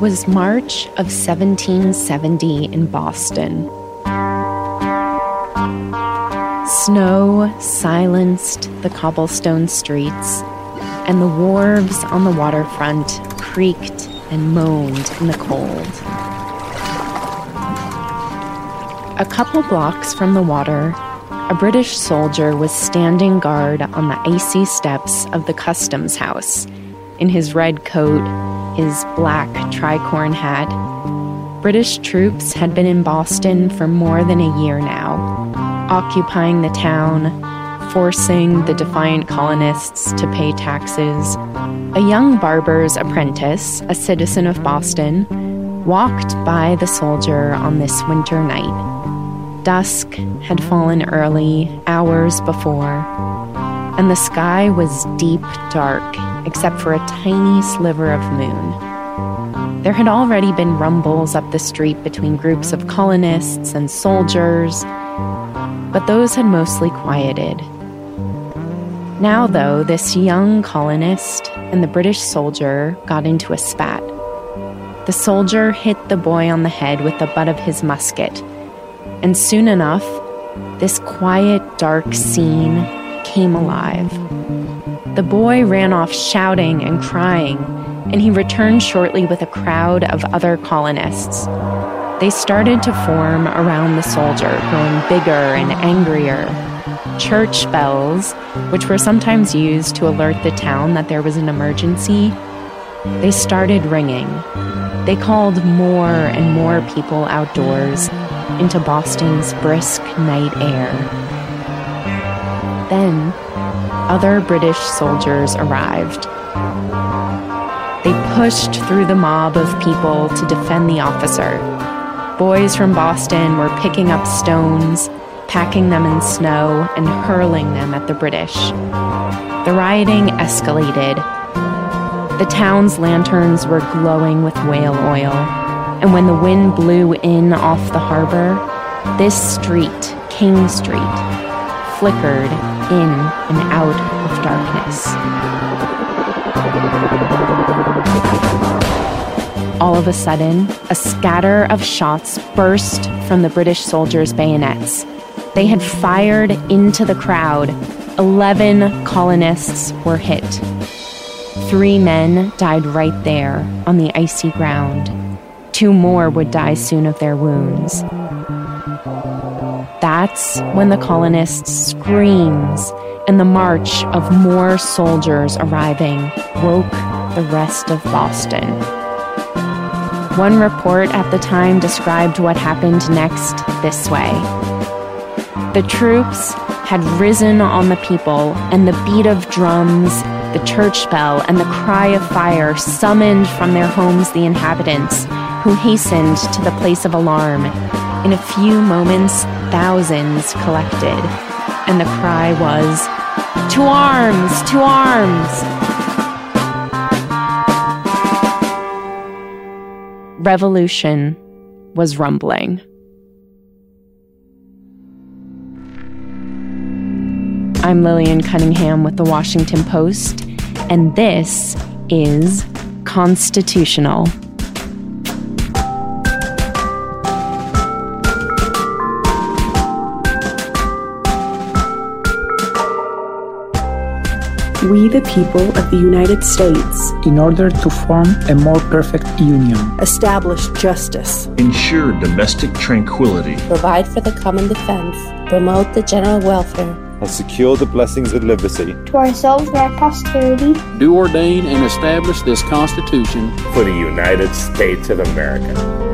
was March of 1770 in Boston. Snow silenced the cobblestone streets, and the wharves on the waterfront creaked and moaned in the cold. A couple blocks from the water, a British soldier was standing guard on the icy steps of the customs house in his red coat, his black tricorn hat. British troops had been in Boston for more than a year now, occupying the town, forcing the defiant colonists to pay taxes. A young barber's apprentice, a citizen of Boston, walked by the soldier on this winter night. Dusk had fallen early, hours before, and the sky was deep dark except for a tiny sliver of moon. There had already been rumbles up the street between groups of colonists and soldiers, but those had mostly quieted. Now, though, this young colonist and the British soldier got into a spat. The soldier hit the boy on the head with the butt of his musket and soon enough, this quiet, dark scene came alive. The boy ran off shouting and crying, and he returned shortly with a crowd of other colonists. They started to form around the soldier, growing bigger and angrier. Church bells, which were sometimes used to alert the town that there was an emergency, they started ringing. They called more and more people outdoors into Boston's brisk night air. Then, other British soldiers arrived. They pushed through the mob of people to defend the officer. Boys from Boston were picking up stones, packing them in snow, and hurling them at the British. The rioting escalated. The town's lanterns were glowing with whale oil and when the wind blew in off the harbor, this street, King Street, flickered in and out of darkness. All of a sudden, a scatter of shots burst from the British soldiers' bayonets. They had fired into the crowd. Eleven colonists were hit. Three men died right there on the icy ground. Two more would die soon of their wounds. That's when the colonists' screams and the march of more soldiers arriving woke the rest of Boston. One report at the time described what happened next this way The troops had risen on the people, and the beat of drums, the church bell, and the cry of fire summoned from their homes the inhabitants who hastened to the place of alarm. In a few moments, thousands collected, and the cry was, To arms! To arms! Revolution was rumbling. I'm Lillian Cunningham with the Washington Post, and this is Constitutional. We the people of the United States, in order to form a more perfect union, establish justice, ensure domestic tranquility, provide for the common defense, promote the general welfare, and secure the blessings of liberty. To ourselves and our posterity, do ordain and establish this Constitution for the United States of America.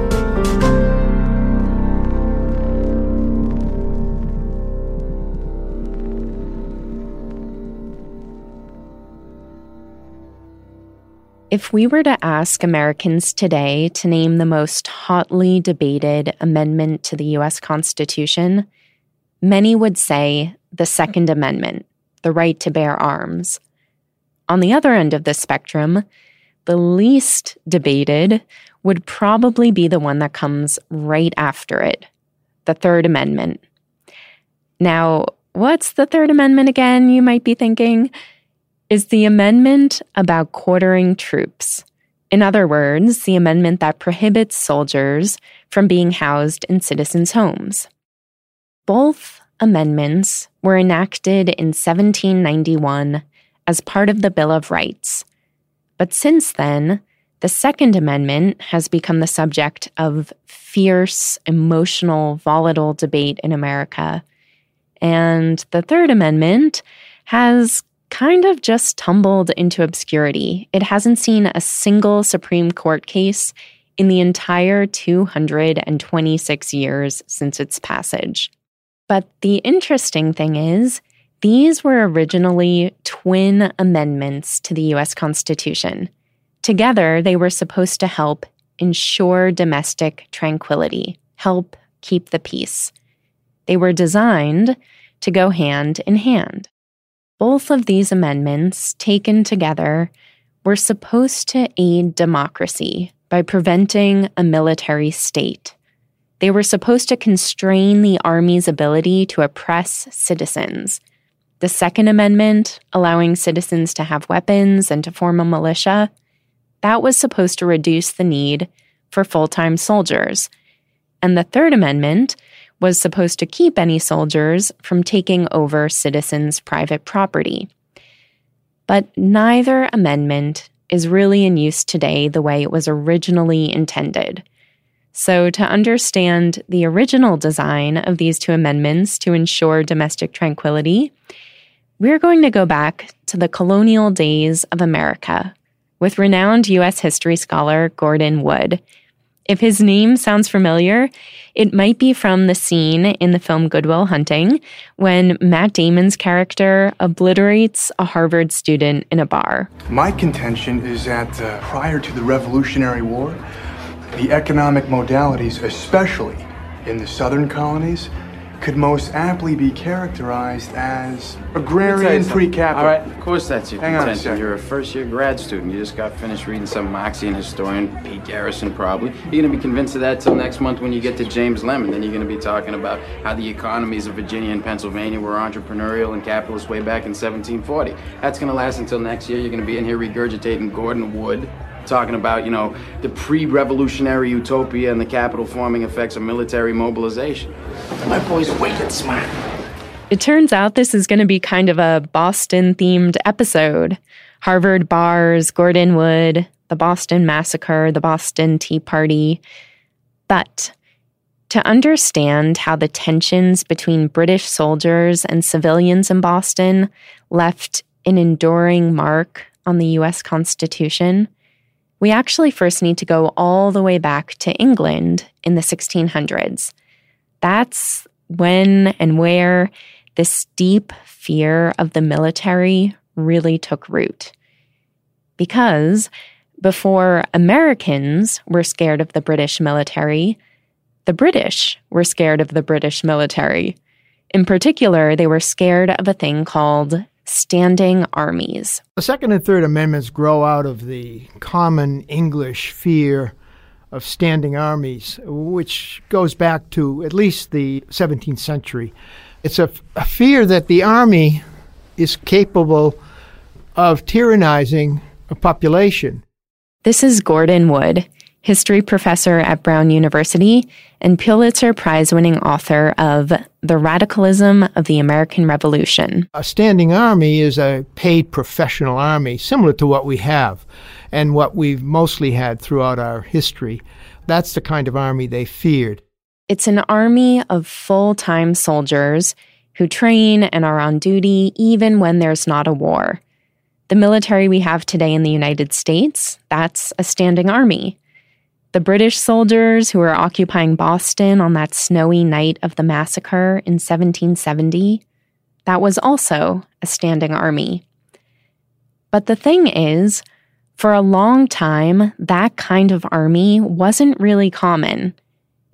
If we were to ask Americans today to name the most hotly debated amendment to the U.S. Constitution, many would say the Second Amendment, the right to bear arms. On the other end of the spectrum, the least debated would probably be the one that comes right after it, the Third Amendment. Now, what's the Third Amendment again, you might be thinking? Is the amendment about quartering troops? In other words, the amendment that prohibits soldiers from being housed in citizens' homes. Both amendments were enacted in 1791 as part of the Bill of Rights. But since then, the Second Amendment has become the subject of fierce, emotional, volatile debate in America. And the Third Amendment has kind of just tumbled into obscurity. It hasn't seen a single Supreme Court case in the entire 226 years since its passage. But the interesting thing is, these were originally twin amendments to the US Constitution. Together, they were supposed to help ensure domestic tranquility, help keep the peace. They were designed to go hand in hand. Both of these amendments, taken together, were supposed to aid democracy by preventing a military state. They were supposed to constrain the Army's ability to oppress citizens. The Second Amendment, allowing citizens to have weapons and to form a militia, that was supposed to reduce the need for full time soldiers. And the Third Amendment was supposed to keep any soldiers from taking over citizens' private property. But neither amendment is really in use today the way it was originally intended. So, to understand the original design of these two amendments to ensure domestic tranquility, we're going to go back to the colonial days of America with renowned U.S. history scholar Gordon Wood. If his name sounds familiar, it might be from the scene in the film Good Will Hunting when Matt Damon's character obliterates a Harvard student in a bar. My contention is that uh, prior to the Revolutionary War, the economic modalities, especially in the southern colonies, could most aptly be characterized as agrarian pre-capital. All right, of course that's your Hang on a contention. second. You're a first-year grad student. You just got finished reading some Marxian historian, Pete Garrison, probably. You're gonna be convinced of that till next month when you get to James Lemon. Then you're gonna be talking about how the economies of Virginia and Pennsylvania were entrepreneurial and capitalist way back in 1740. That's gonna last until next year. You're gonna be in here regurgitating Gordon Wood. Talking about, you know, the pre revolutionary utopia and the capital forming effects of military mobilization. My boy's wicked smart. It turns out this is going to be kind of a Boston themed episode. Harvard bars, Gordon Wood, the Boston Massacre, the Boston Tea Party. But to understand how the tensions between British soldiers and civilians in Boston left an enduring mark on the US Constitution, we actually first need to go all the way back to England in the 1600s. That's when and where this deep fear of the military really took root. Because before Americans were scared of the British military, the British were scared of the British military. In particular, they were scared of a thing called standing armies. The Second and Third Amendments grow out of the common English fear of standing armies, which goes back to at least the 17th century. It's a, a fear that the army is capable of tyrannizing a population. This is Gordon Wood, history professor at Brown University and Pulitzer Prize winning author of The Radicalism of the American Revolution. A standing army is a paid professional army, similar to what we have and what we've mostly had throughout our history. That's the kind of army they feared. It's an army of full time soldiers who train and are on duty even when there's not a war. The military we have today in the United States, that's a standing army. The British soldiers who were occupying Boston on that snowy night of the massacre in 1770, that was also a standing army. But the thing is, for a long time, that kind of army wasn't really common.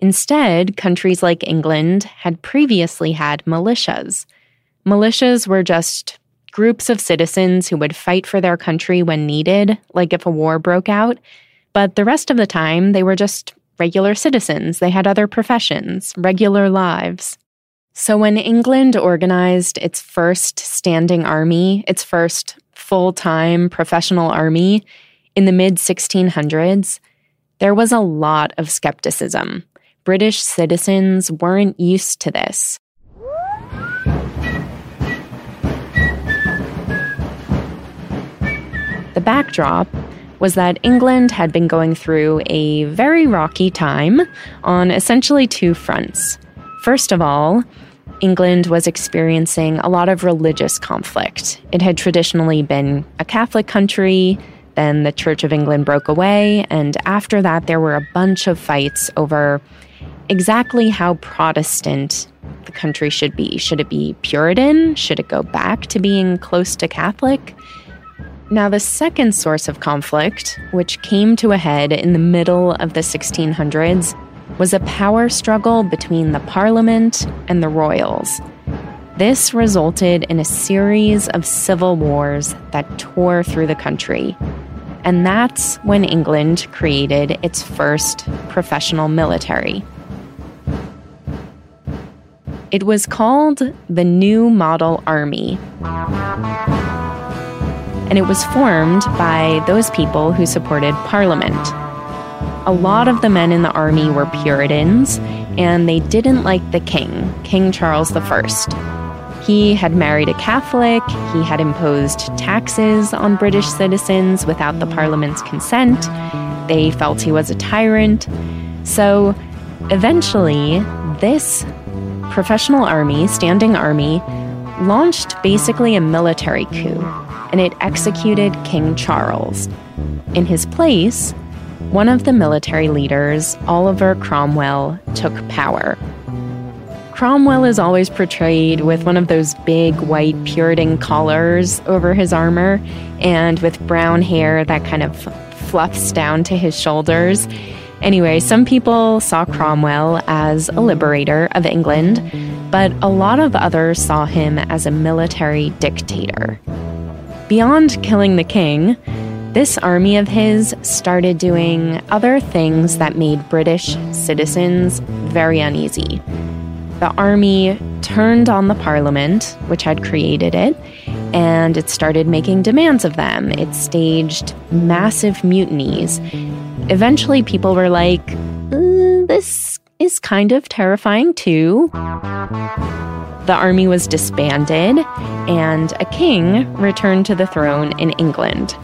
Instead, countries like England had previously had militias. Militias were just groups of citizens who would fight for their country when needed, like if a war broke out, but the rest of the time they were just regular citizens. They had other professions, regular lives. So when England organized its first standing army, its first full time professional army, In the mid 1600s, there was a lot of skepticism. British citizens weren't used to this. The backdrop was that England had been going through a very rocky time on essentially two fronts. First of all, England was experiencing a lot of religious conflict. It had traditionally been a Catholic country, then the Church of England broke away, and after that, there were a bunch of fights over exactly how Protestant the country should be. Should it be Puritan? Should it go back to being close to Catholic? Now, the second source of conflict, which came to a head in the middle of the 1600s, was a power struggle between the Parliament and the royals. This resulted in a series of civil wars that tore through the country. And that's when England created its first professional military. It was called the New Model Army and it was formed by those people who supported Parliament. A lot of the men in the army were Puritans, and they didn't like the king, King Charles I. He had married a Catholic, he had imposed taxes on British citizens without the Parliament's consent, they felt he was a tyrant. So eventually, this professional army, standing army, launched basically a military coup and it executed King Charles. In his place, one of the military leaders, Oliver Cromwell, took power. Cromwell is always portrayed with one of those big white Puritan collars over his armor and with brown hair that kind of fluffs down to his shoulders. Anyway, some people saw Cromwell as a liberator of England, but a lot of others saw him as a military dictator. Beyond killing the king, this army of his started doing other things that made British citizens very uneasy. The army turned on the parliament, which had created it, and it started making demands of them. It staged massive mutinies. Eventually, people were like, uh, this is kind of terrifying too. The army was disbanded, and a king returned to the throne in England.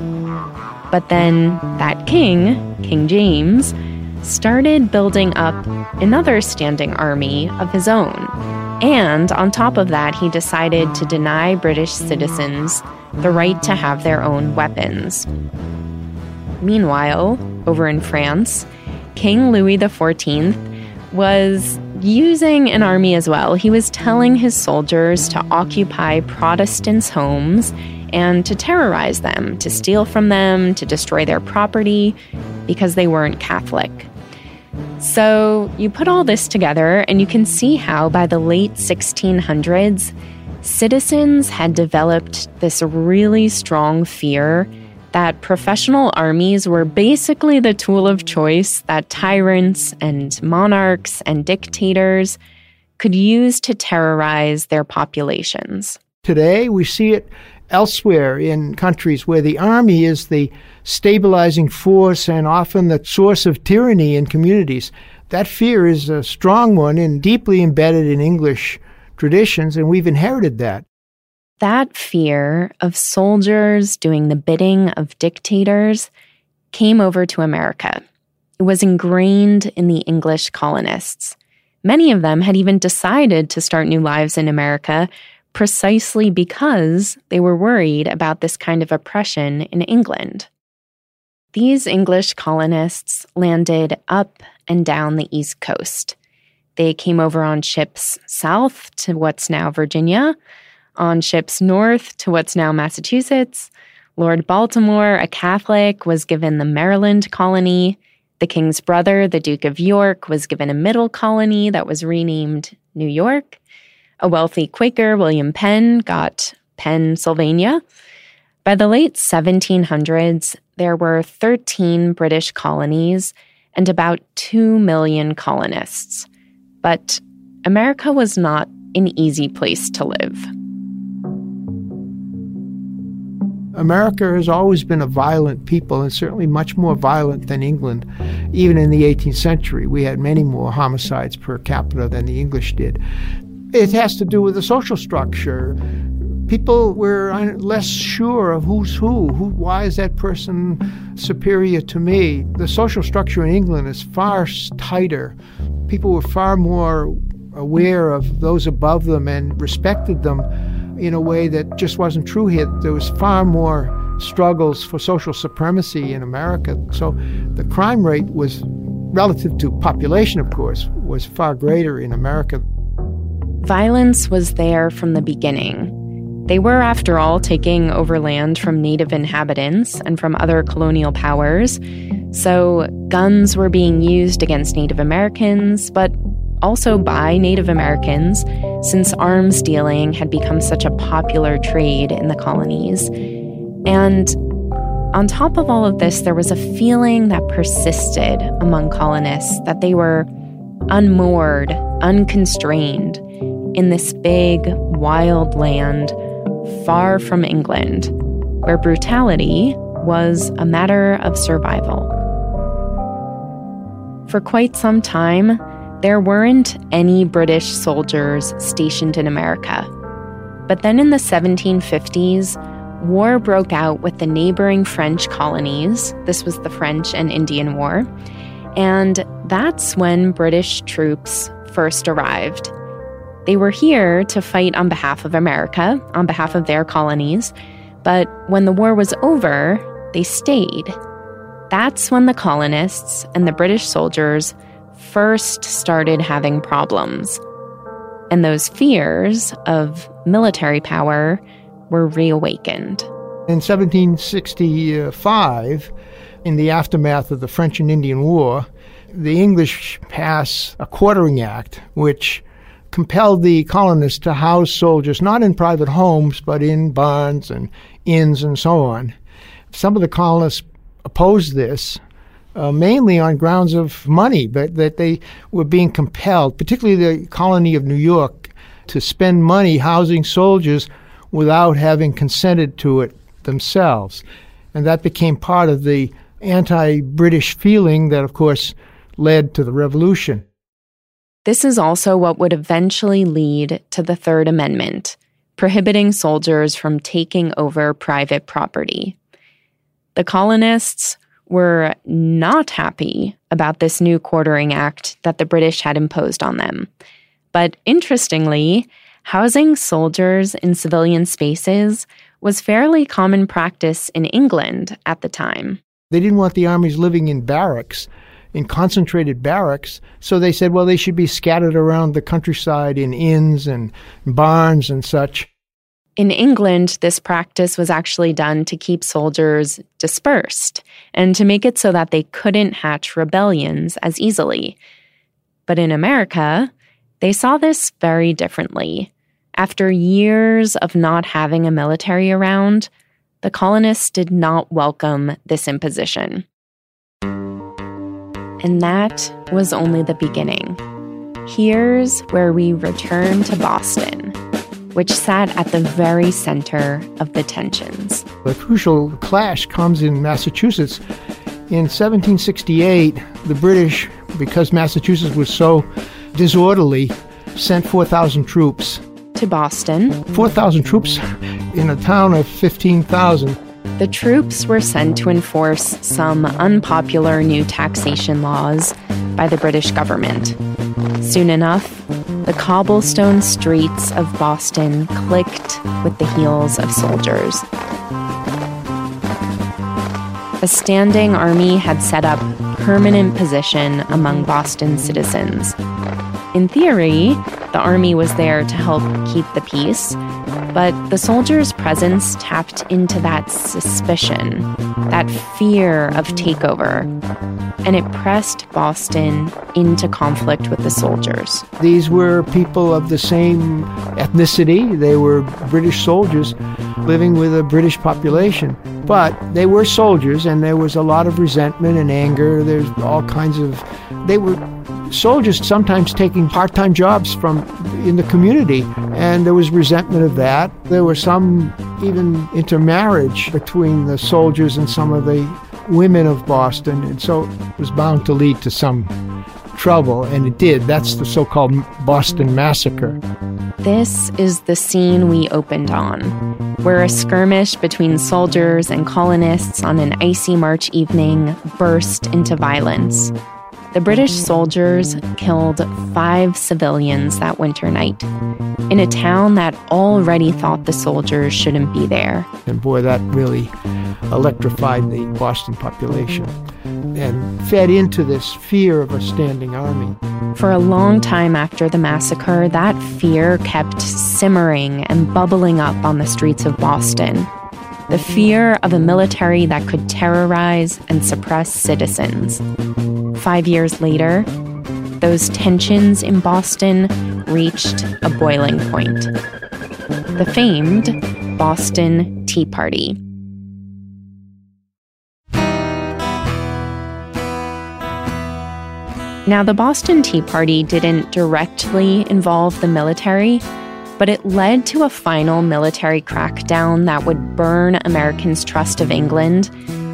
But then that king, King James, started building up another standing army of his own. And on top of that, he decided to deny British citizens the right to have their own weapons. Meanwhile, over in France, King Louis XIV was using an army as well. He was telling his soldiers to occupy Protestants' homes and to terrorize them, to steal from them, to destroy their property because they weren't Catholic. So you put all this together, and you can see how by the late 1600s, citizens had developed this really strong fear that professional armies were basically the tool of choice that tyrants and monarchs and dictators could use to terrorize their populations. Today, we see it elsewhere in countries where the army is the stabilizing force and often the source of tyranny in communities. That fear is a strong one and deeply embedded in English traditions, and we've inherited that. That fear of soldiers doing the bidding of dictators came over to America. It was ingrained in the English colonists. Many of them had even decided to start new lives in America precisely because they were worried about this kind of oppression in England. These English colonists landed up and down the East Coast. They came over on ships south to what's now Virginia, on ships north to what's now Massachusetts. Lord Baltimore, a Catholic, was given the Maryland colony. The king's brother, the Duke of York, was given a middle colony that was renamed New York. A wealthy Quaker, William Penn, got Pennsylvania. By the late 1700s, there were 13 British colonies and about 2 million colonists. But America was not an easy place to live. America has always been a violent people and certainly much more violent than England. Even in the 18th century, we had many more homicides per capita than the English did. It has to do with the social structure. People were less sure of who's who. who why is that person superior to me? The social structure in England is far tighter. People were far more aware of those above them and respected them in a way that just wasn't true here. There was far more struggles for social supremacy in America. So the crime rate was, relative to population, of course, was far greater in America. Violence was there from the beginning. They were, after all, taking over land from native inhabitants and from other colonial powers. So guns were being used against Native Americans, but also by Native Americans, since arms dealing had become such a popular trade in the colonies. And on top of all of this, there was a feeling that persisted among colonists that they were unmoored, unconstrained in this big, wild land far from England, where brutality was a matter of survival. For quite some time, there weren't any British soldiers stationed in America. But then in the 1750s, war broke out with the neighboring French colonies. This was the French and Indian War. And that's when British troops first arrived. They were here to fight on behalf of America, on behalf of their colonies. But when the war was over, they stayed. That's when the colonists and the British soldiers first started having problems. And those fears of military power were reawakened. In 1765, in the aftermath of the French and Indian War, the English pass a quartering act which compelled the colonists to house soldiers not in private homes but in barns and inns and so on. Some of the colonists opposed this uh, mainly on grounds of money, but that they were being compelled, particularly the colony of New York, to spend money housing soldiers without having consented to it themselves. And that became part of the anti British feeling that, of course, led to the revolution. This is also what would eventually lead to the Third Amendment, prohibiting soldiers from taking over private property. The colonists were not happy about this new quartering act that the British had imposed on them. But interestingly, housing soldiers in civilian spaces was fairly common practice in England at the time. They didn't want the armies living in barracks, in concentrated barracks, so they said, well, they should be scattered around the countryside in inns and barns and such. In England, this practice was actually done to keep soldiers dispersed and to make it so that they couldn't hatch rebellions as easily. But in America, they saw this very differently. After years of not having a military around, the colonists did not welcome this imposition. And that was only the beginning. Here's where we return to Boston which sat at the very center of the tensions. The crucial clash comes in Massachusetts. In 1768, the British, because Massachusetts was so disorderly, sent 4,000 troops to Boston. 4,000 troops in a town of 15,000. The troops were sent to enforce some unpopular new taxation laws by the British government. Soon enough, the cobblestone streets of Boston clicked with the heels of soldiers. A standing army had set up permanent position among Boston citizens. In theory, the army was there to help keep the peace, but the soldiers' presence tapped into that suspicion, that fear of takeover, and it pressed Boston into conflict with the soldiers. These were people of the same ethnicity. They were British soldiers living with a British population. But they were soldiers, and there was a lot of resentment and anger. There's all kinds of. They were soldiers sometimes taking part-time jobs from in the community and there was resentment of that. There was some even intermarriage between the soldiers and some of the women of boston and so it was bound to lead to some trouble and it did. That's the so-called boston massacre. This is the scene we opened on, where a skirmish between soldiers and colonists on an icy March evening burst into violence. The British soldiers killed five civilians that winter night in a town that already thought the soldiers shouldn't be there. And boy, that really electrified the Boston population and fed into this fear of a standing army. For a long time after the massacre, that fear kept simmering and bubbling up on the streets of Boston. The fear of a military that could terrorize and suppress citizens. Five years later, those tensions in Boston reached a boiling point. The famed Boston Tea Party. Now, the Boston Tea Party didn't directly involve the military, but it led to a final military crackdown that would burn Americans' trust of England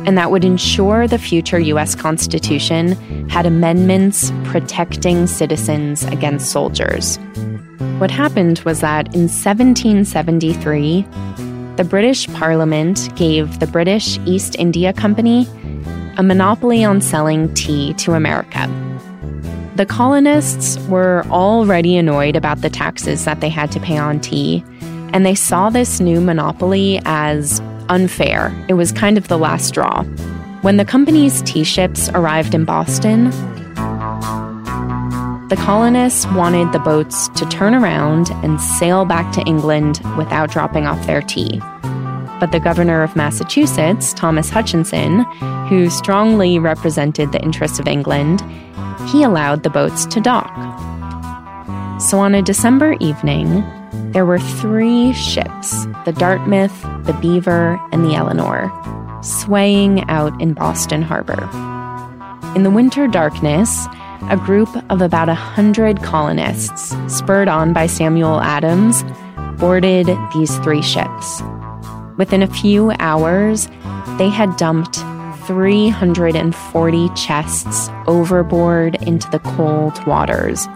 and that would ensure the future U.S. Constitution had amendments protecting citizens against soldiers. What happened was that in 1773, the British Parliament gave the British East India Company a monopoly on selling tea to America. The colonists were already annoyed about the taxes that they had to pay on tea, and they saw this new monopoly as unfair. It was kind of the last straw. When the company's tea ships arrived in Boston, the colonists wanted the boats to turn around and sail back to England without dropping off their tea. But the governor of Massachusetts, Thomas Hutchinson, who strongly represented the interests of England, he allowed the boats to dock. So on a December evening, there were three ships the Dartmouth, the Beaver, and the Eleanor swaying out in Boston Harbor. In the winter darkness, a group of about a hundred colonists, spurred on by Samuel Adams, boarded these three ships. Within a few hours, they had dumped 340 chests overboard into the cold waters,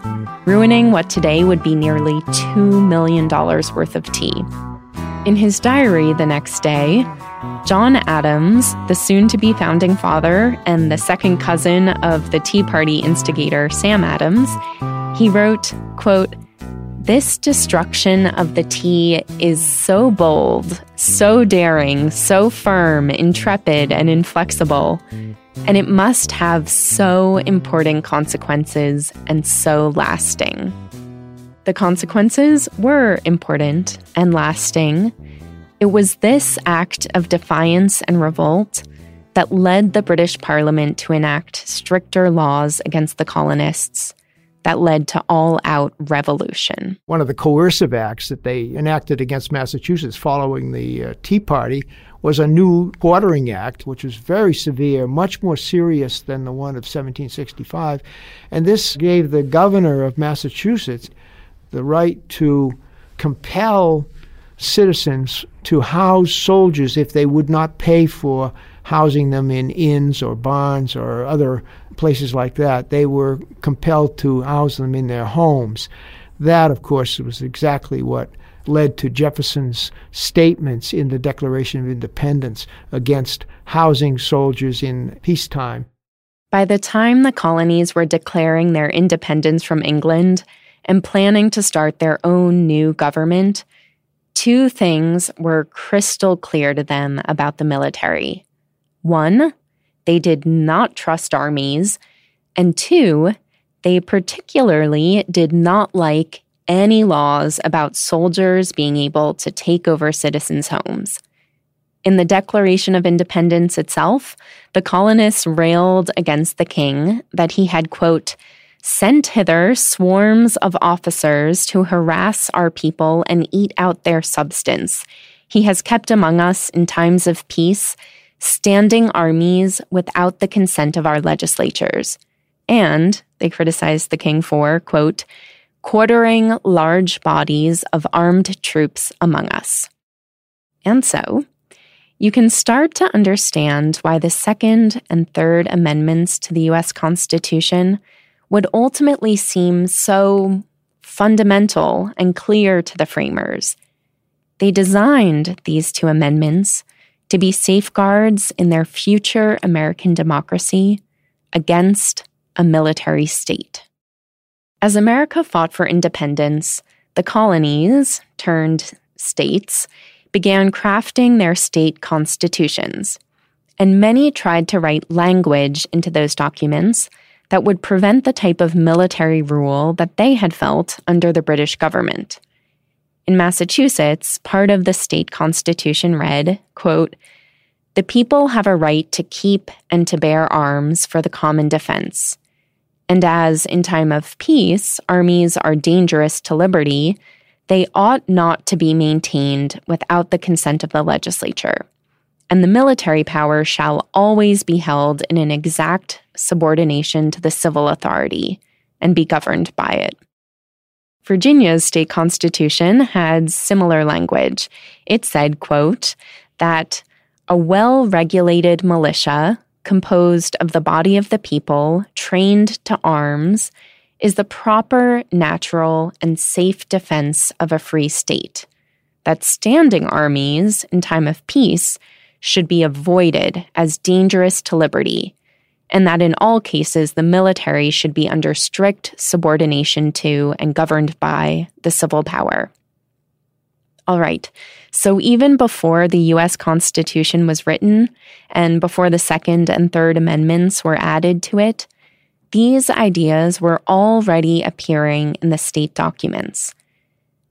ruining what today would be nearly $2 million worth of tea. In his diary the next day, John Adams, the soon to be founding father and the second cousin of the Tea Party instigator Sam Adams, he wrote, quote, this destruction of the tea is so bold, so daring, so firm, intrepid, and inflexible, and it must have so important consequences and so lasting. The consequences were important and lasting. It was this act of defiance and revolt that led the British Parliament to enact stricter laws against the colonists that led to all out revolution. One of the coercive acts that they enacted against Massachusetts following the uh, Tea Party was a new quartering act, which was very severe, much more serious than the one of 1765. And this gave the governor of Massachusetts the right to compel citizens to house soldiers if they would not pay for housing them in inns or barns or other places like that. They were compelled to house them in their homes. That, of course, was exactly what led to Jefferson's statements in the Declaration of Independence against housing soldiers in peacetime. By the time the colonies were declaring their independence from England and planning to start their own new government, two things were crystal clear to them about the military. One, they did not trust armies. And two, they particularly did not like any laws about soldiers being able to take over citizens' homes. In the Declaration of Independence itself, the colonists railed against the king that he had, quote, sent hither swarms of officers to harass our people and eat out their substance. He has kept among us in times of peace standing armies without the consent of our legislatures. And they criticized the king for, quote, quartering large bodies of armed troops among us. And so, you can start to understand why the Second and Third Amendments to the U.S. Constitution would ultimately seem so fundamental and clear to the framers. They designed these two amendments to be safeguards in their future American democracy against a military state. As America fought for independence, the colonies, turned states, began crafting their state constitutions, and many tried to write language into those documents that would prevent the type of military rule that they had felt under the British government. In Massachusetts, part of the state constitution read, quote, The people have a right to keep and to bear arms for the common defense. And as in time of peace, armies are dangerous to liberty, they ought not to be maintained without the consent of the legislature. And the military power shall always be held in an exact subordination to the civil authority and be governed by it. Virginia's state constitution had similar language. It said, quote, that a well-regulated militia composed of the body of the people trained to arms is the proper, natural, and safe defense of a free state. That standing armies in time of peace should be avoided as dangerous to liberty, and that in all cases the military should be under strict subordination to and governed by the civil power. All right, so even before the US Constitution was written, and before the Second and Third Amendments were added to it, these ideas were already appearing in the state documents.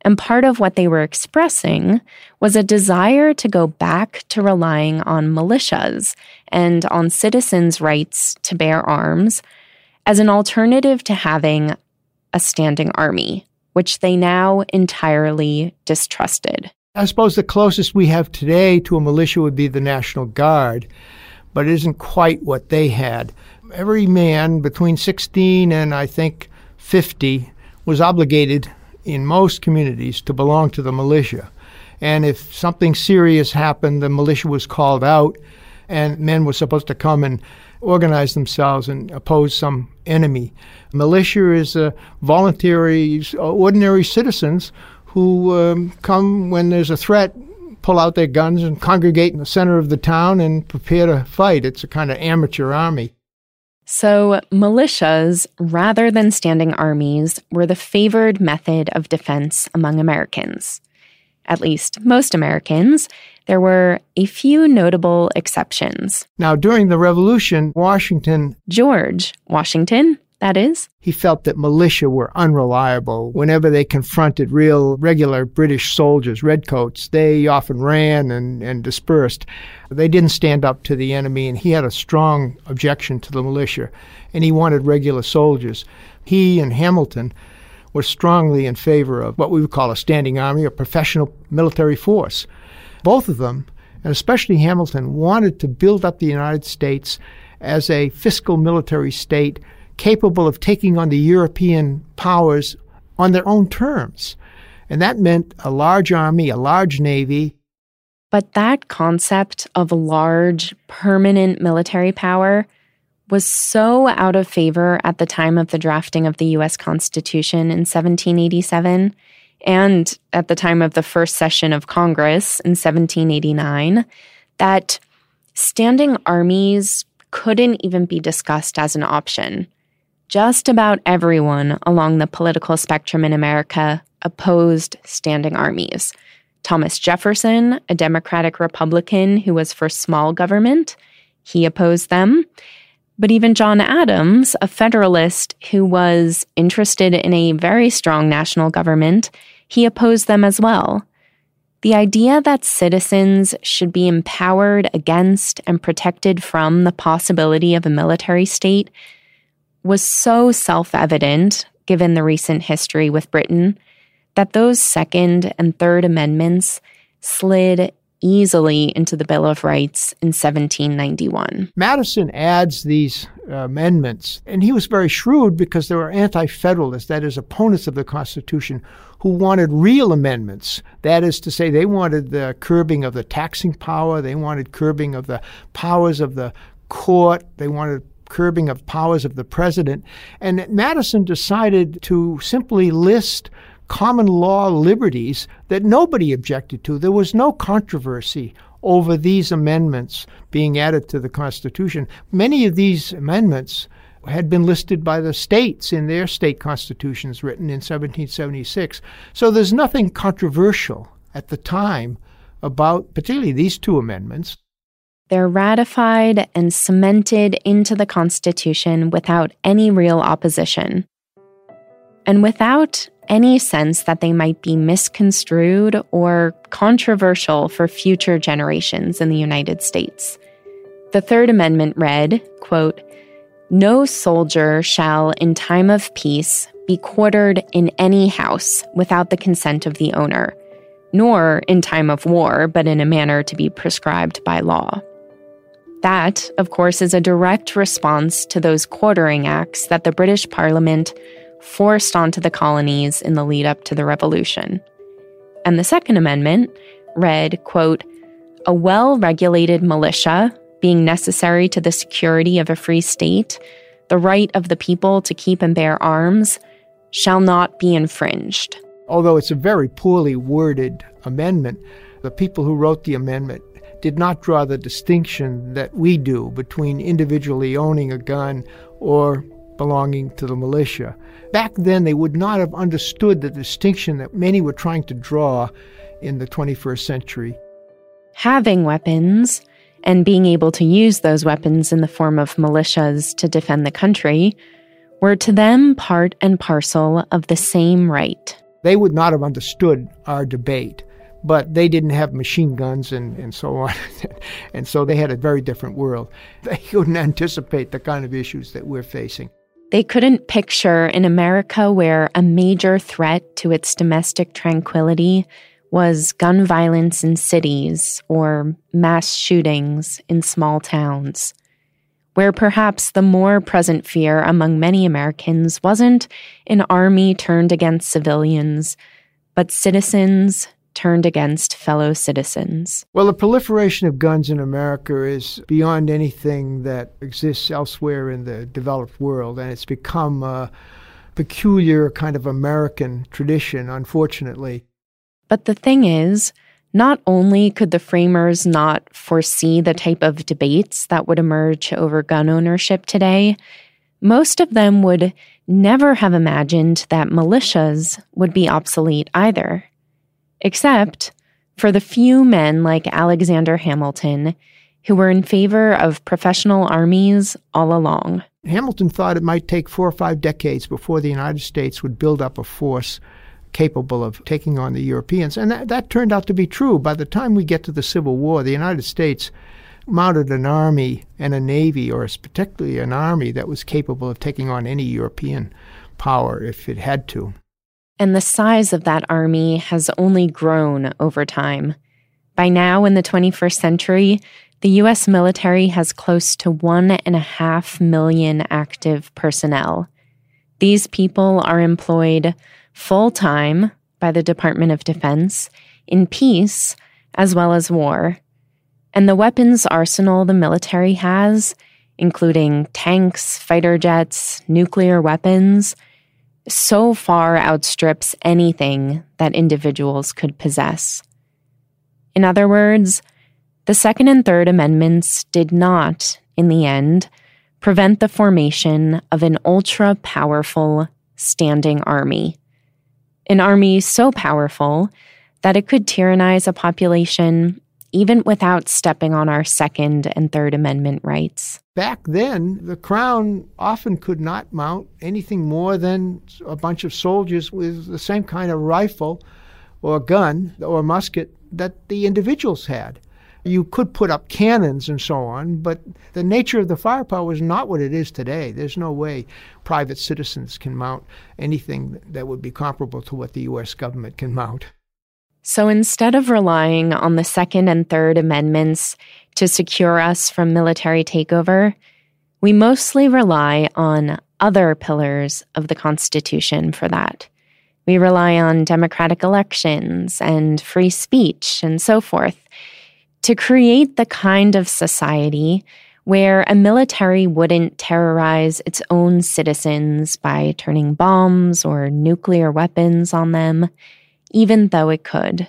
And part of what they were expressing was a desire to go back to relying on militias and on citizens' rights to bear arms as an alternative to having a standing army, which they now entirely distrusted. I suppose the closest we have today to a militia would be the National Guard, but it isn't quite what they had. Every man between 16 and I think 50 was obligated in most communities to belong to the militia. And if something serious happened, the militia was called out, and men were supposed to come and organize themselves and oppose some enemy. Militia is uh, voluntary, ordinary citizens who um, come when there's a threat, pull out their guns and congregate in the center of the town and prepare to fight. It's a kind of amateur army. So, militias, rather than standing armies, were the favored method of defense among Americans. At least most Americans. There were a few notable exceptions. Now, during the Revolution, Washington. George Washington that is? He felt that militia were unreliable. Whenever they confronted real, regular British soldiers, redcoats, they often ran and, and dispersed. They didn't stand up to the enemy, and he had a strong objection to the militia, and he wanted regular soldiers. He and Hamilton were strongly in favor of what we would call a standing army, a professional military force. Both of them, and especially Hamilton, wanted to build up the United States as a fiscal military state capable of taking on the European powers on their own terms. And that meant a large army, a large navy. But that concept of large, permanent military power was so out of favor at the time of the drafting of the US Constitution in 1787 and at the time of the first session of Congress in 1789 that standing armies couldn't even be discussed as an option. Just about everyone along the political spectrum in America opposed standing armies. Thomas Jefferson, a Democratic Republican who was for small government, he opposed them. But even John Adams, a Federalist who was interested in a very strong national government, he opposed them as well. The idea that citizens should be empowered against and protected from the possibility of a military state was so self evident, given the recent history with Britain, that those Second and Third Amendments slid easily into the Bill of Rights in 1791. Madison adds these uh, amendments, and he was very shrewd because there were anti federalists, that is, opponents of the Constitution, who wanted real amendments. That is to say, they wanted the curbing of the taxing power, they wanted curbing of the powers of the court, they wanted curbing of powers of the president. And Madison decided to simply list common law liberties that nobody objected to. There was no controversy over these amendments being added to the Constitution. Many of these amendments had been listed by the states in their state constitutions written in 1776. So there's nothing controversial at the time about particularly these two amendments. They're ratified and cemented into the Constitution without any real opposition. And without any sense that they might be misconstrued or controversial for future generations in the United States. The Third Amendment read, quote, no soldier shall, in time of peace, be quartered in any house without the consent of the owner, nor in time of war, but in a manner to be prescribed by law. That, of course, is a direct response to those quartering acts that the British Parliament forced onto the colonies in the lead up to the Revolution. And the Second Amendment read, quote, a well regulated militia being necessary to the security of a free state, the right of the people to keep and bear arms shall not be infringed. Although it's a very poorly worded amendment, the people who wrote the amendment did not draw the distinction that we do between individually owning a gun or belonging to the militia. Back then, they would not have understood the distinction that many were trying to draw in the 21st century. Having weapons and being able to use those weapons in the form of militias to defend the country were to them part and parcel of the same right. They would not have understood our debate, but they didn't have machine guns and, and so on. and so they had a very different world. They couldn't anticipate the kind of issues that we're facing. They couldn't picture an America where a major threat to its domestic tranquility was gun violence in cities or mass shootings in small towns, where perhaps the more present fear among many Americans wasn't an army turned against civilians, but citizens turned against fellow citizens. Well, the proliferation of guns in America is beyond anything that exists elsewhere in the developed world, and it's become a peculiar kind of American tradition, unfortunately. But the thing is, not only could the framers not foresee the type of debates that would emerge over gun ownership today, most of them would never have imagined that militias would be obsolete either. Except for the few men like Alexander Hamilton who were in favor of professional armies all along. Hamilton thought it might take four or five decades before the United States would build up a force capable of taking on the Europeans. And that, that turned out to be true. By the time we get to the Civil War, the United States mounted an army and a navy, or particularly an army that was capable of taking on any European power if it had to. And the size of that army has only grown over time. By now, in the 21st century, the U.S. military has close to one and a half million active personnel. These people are employed full time by the Department of Defense in peace as well as war. And the weapons arsenal the military has, including tanks, fighter jets, nuclear weapons, so far outstrips anything that individuals could possess. In other words, the Second and Third Amendments did not, in the end, prevent the formation of an ultra powerful standing army an army so powerful that it could tyrannize a population even without stepping on our Second and Third Amendment rights. Back then, the crown often could not mount anything more than a bunch of soldiers with the same kind of rifle or gun or musket that the individuals had. You could put up cannons and so on, but the nature of the firepower is not what it is today. There's no way private citizens can mount anything that would be comparable to what the U.S. government can mount. So instead of relying on the Second and Third Amendments to secure us from military takeover, we mostly rely on other pillars of the Constitution for that. We rely on democratic elections and free speech and so forth to create the kind of society where a military wouldn't terrorize its own citizens by turning bombs or nuclear weapons on them, even though it could.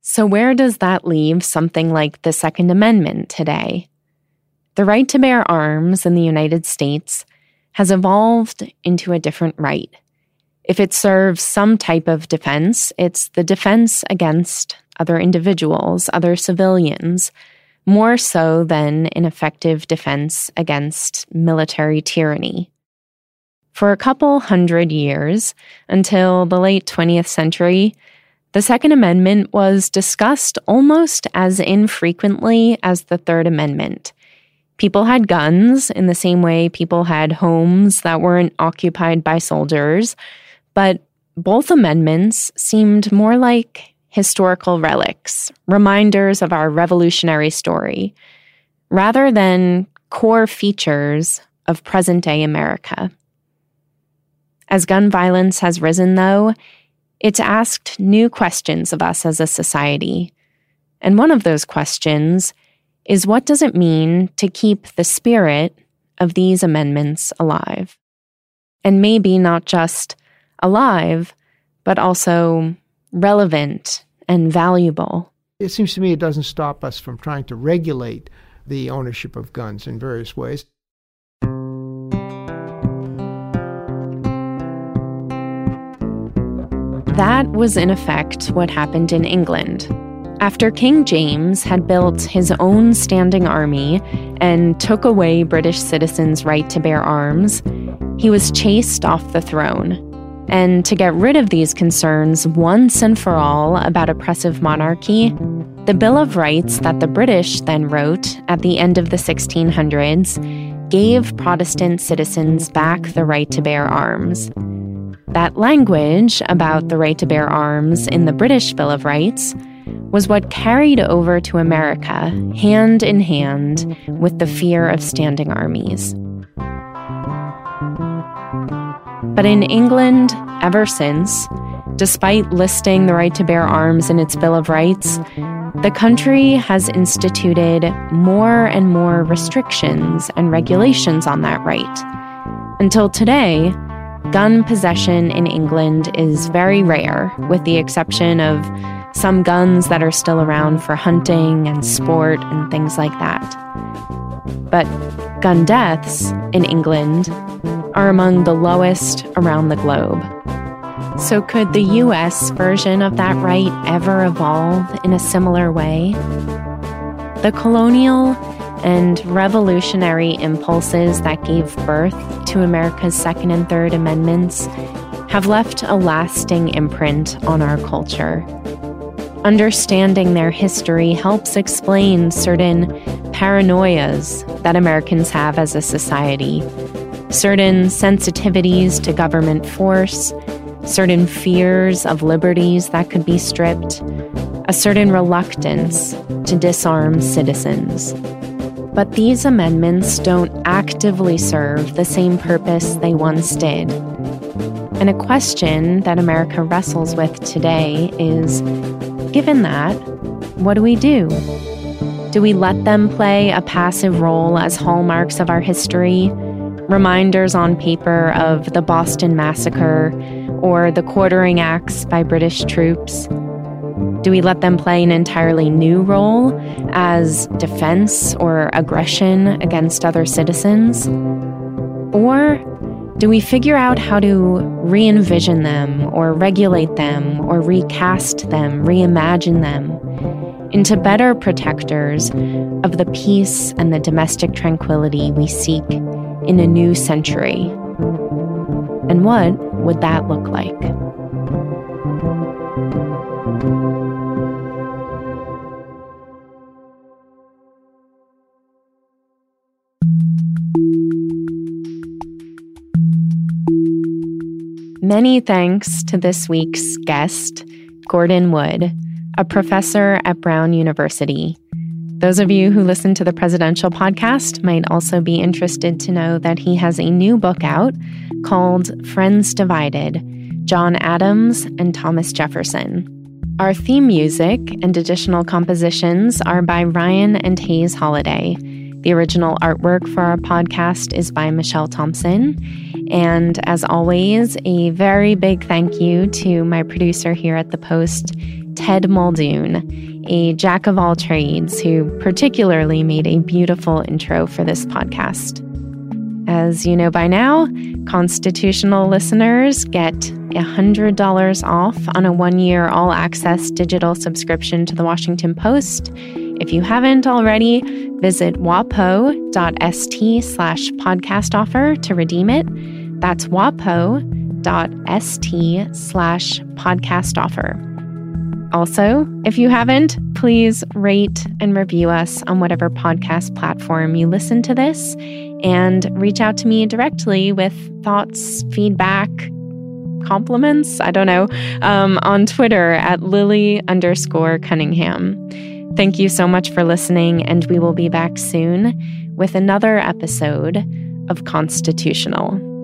So, where does that leave something like the Second Amendment today? The right to bear arms in the United States has evolved into a different right. If it serves some type of defense, it's the defense against other individuals, other civilians, more so than an effective defense against military tyranny. For a couple hundred years, until the late 20th century, the Second Amendment was discussed almost as infrequently as the Third Amendment. People had guns in the same way people had homes that weren't occupied by soldiers, but both amendments seemed more like historical relics, reminders of our revolutionary story, rather than core features of present day America. As gun violence has risen, though, it's asked new questions of us as a society. And one of those questions is what does it mean to keep the spirit of these amendments alive? And maybe not just alive, but also relevant and valuable. It seems to me it doesn't stop us from trying to regulate the ownership of guns in various ways. That was, in effect, what happened in England. After King James had built his own standing army and took away British citizens' right to bear arms, he was chased off the throne. And to get rid of these concerns once and for all about oppressive monarchy, the Bill of Rights that the British then wrote at the end of the 1600s gave Protestant citizens back the right to bear arms. That language about the right to bear arms in the British Bill of Rights was what carried over to America hand in hand with the fear of standing armies. But in England, ever since, despite listing the right to bear arms in its Bill of Rights, the country has instituted more and more restrictions and regulations on that right. Until today, gun possession in England is very rare, with the exception of some guns that are still around for hunting and sport and things like that. But gun deaths in England are among the lowest around the globe. So, could the US version of that right ever evolve in a similar way? The colonial and revolutionary impulses that gave birth to America's Second and Third Amendments have left a lasting imprint on our culture. Understanding their history helps explain certain paranoias that Americans have as a society certain sensitivities to government force, certain fears of liberties that could be stripped, a certain reluctance to disarm citizens. But these amendments don't actively serve the same purpose they once did. And a question that America wrestles with today is given that, what do we do? Do we let them play a passive role as hallmarks of our history? reminders on paper of the Boston Massacre or the quartering acts by British troops? Do we let them play an entirely new role as defense or aggression against other citizens? Or do we figure out how to re envision them or regulate them or recast them, reimagine them into better protectors of the peace and the domestic tranquility we seek in a new century? And what would that look like? Many thanks to this week's guest, Gordon Wood. a professor at Brown University. Those of you who listen to the presidential podcast might also be interested to know that he has a new book out called Friends Divided John Adams and Thomas Jefferson. Our theme music and additional compositions are by Ryan and Hays Holladay. The original artwork for our podcast is by Michelle Thompson. And as always, a very big thank you to my producer here at The Post, Ted Muldoon, a jack of all trades who particularly made a beautiful intro for this podcast. As you know by now, constitutional listeners get $100 off on a one year all access digital subscription to the Washington Post. If you haven't already, visit wapo.st slash podcast offer to redeem it. That's wapo.st slash podcast offer. Also, if you haven't, please rate and review us on whatever podcast platform you listen to this and reach out to me directly with thoughts, feedback, compliments, I don't know, um, on Twitter at Lily underscore Cunningham. Thank you so much for listening, and we will be back soon with another episode of Constitutional.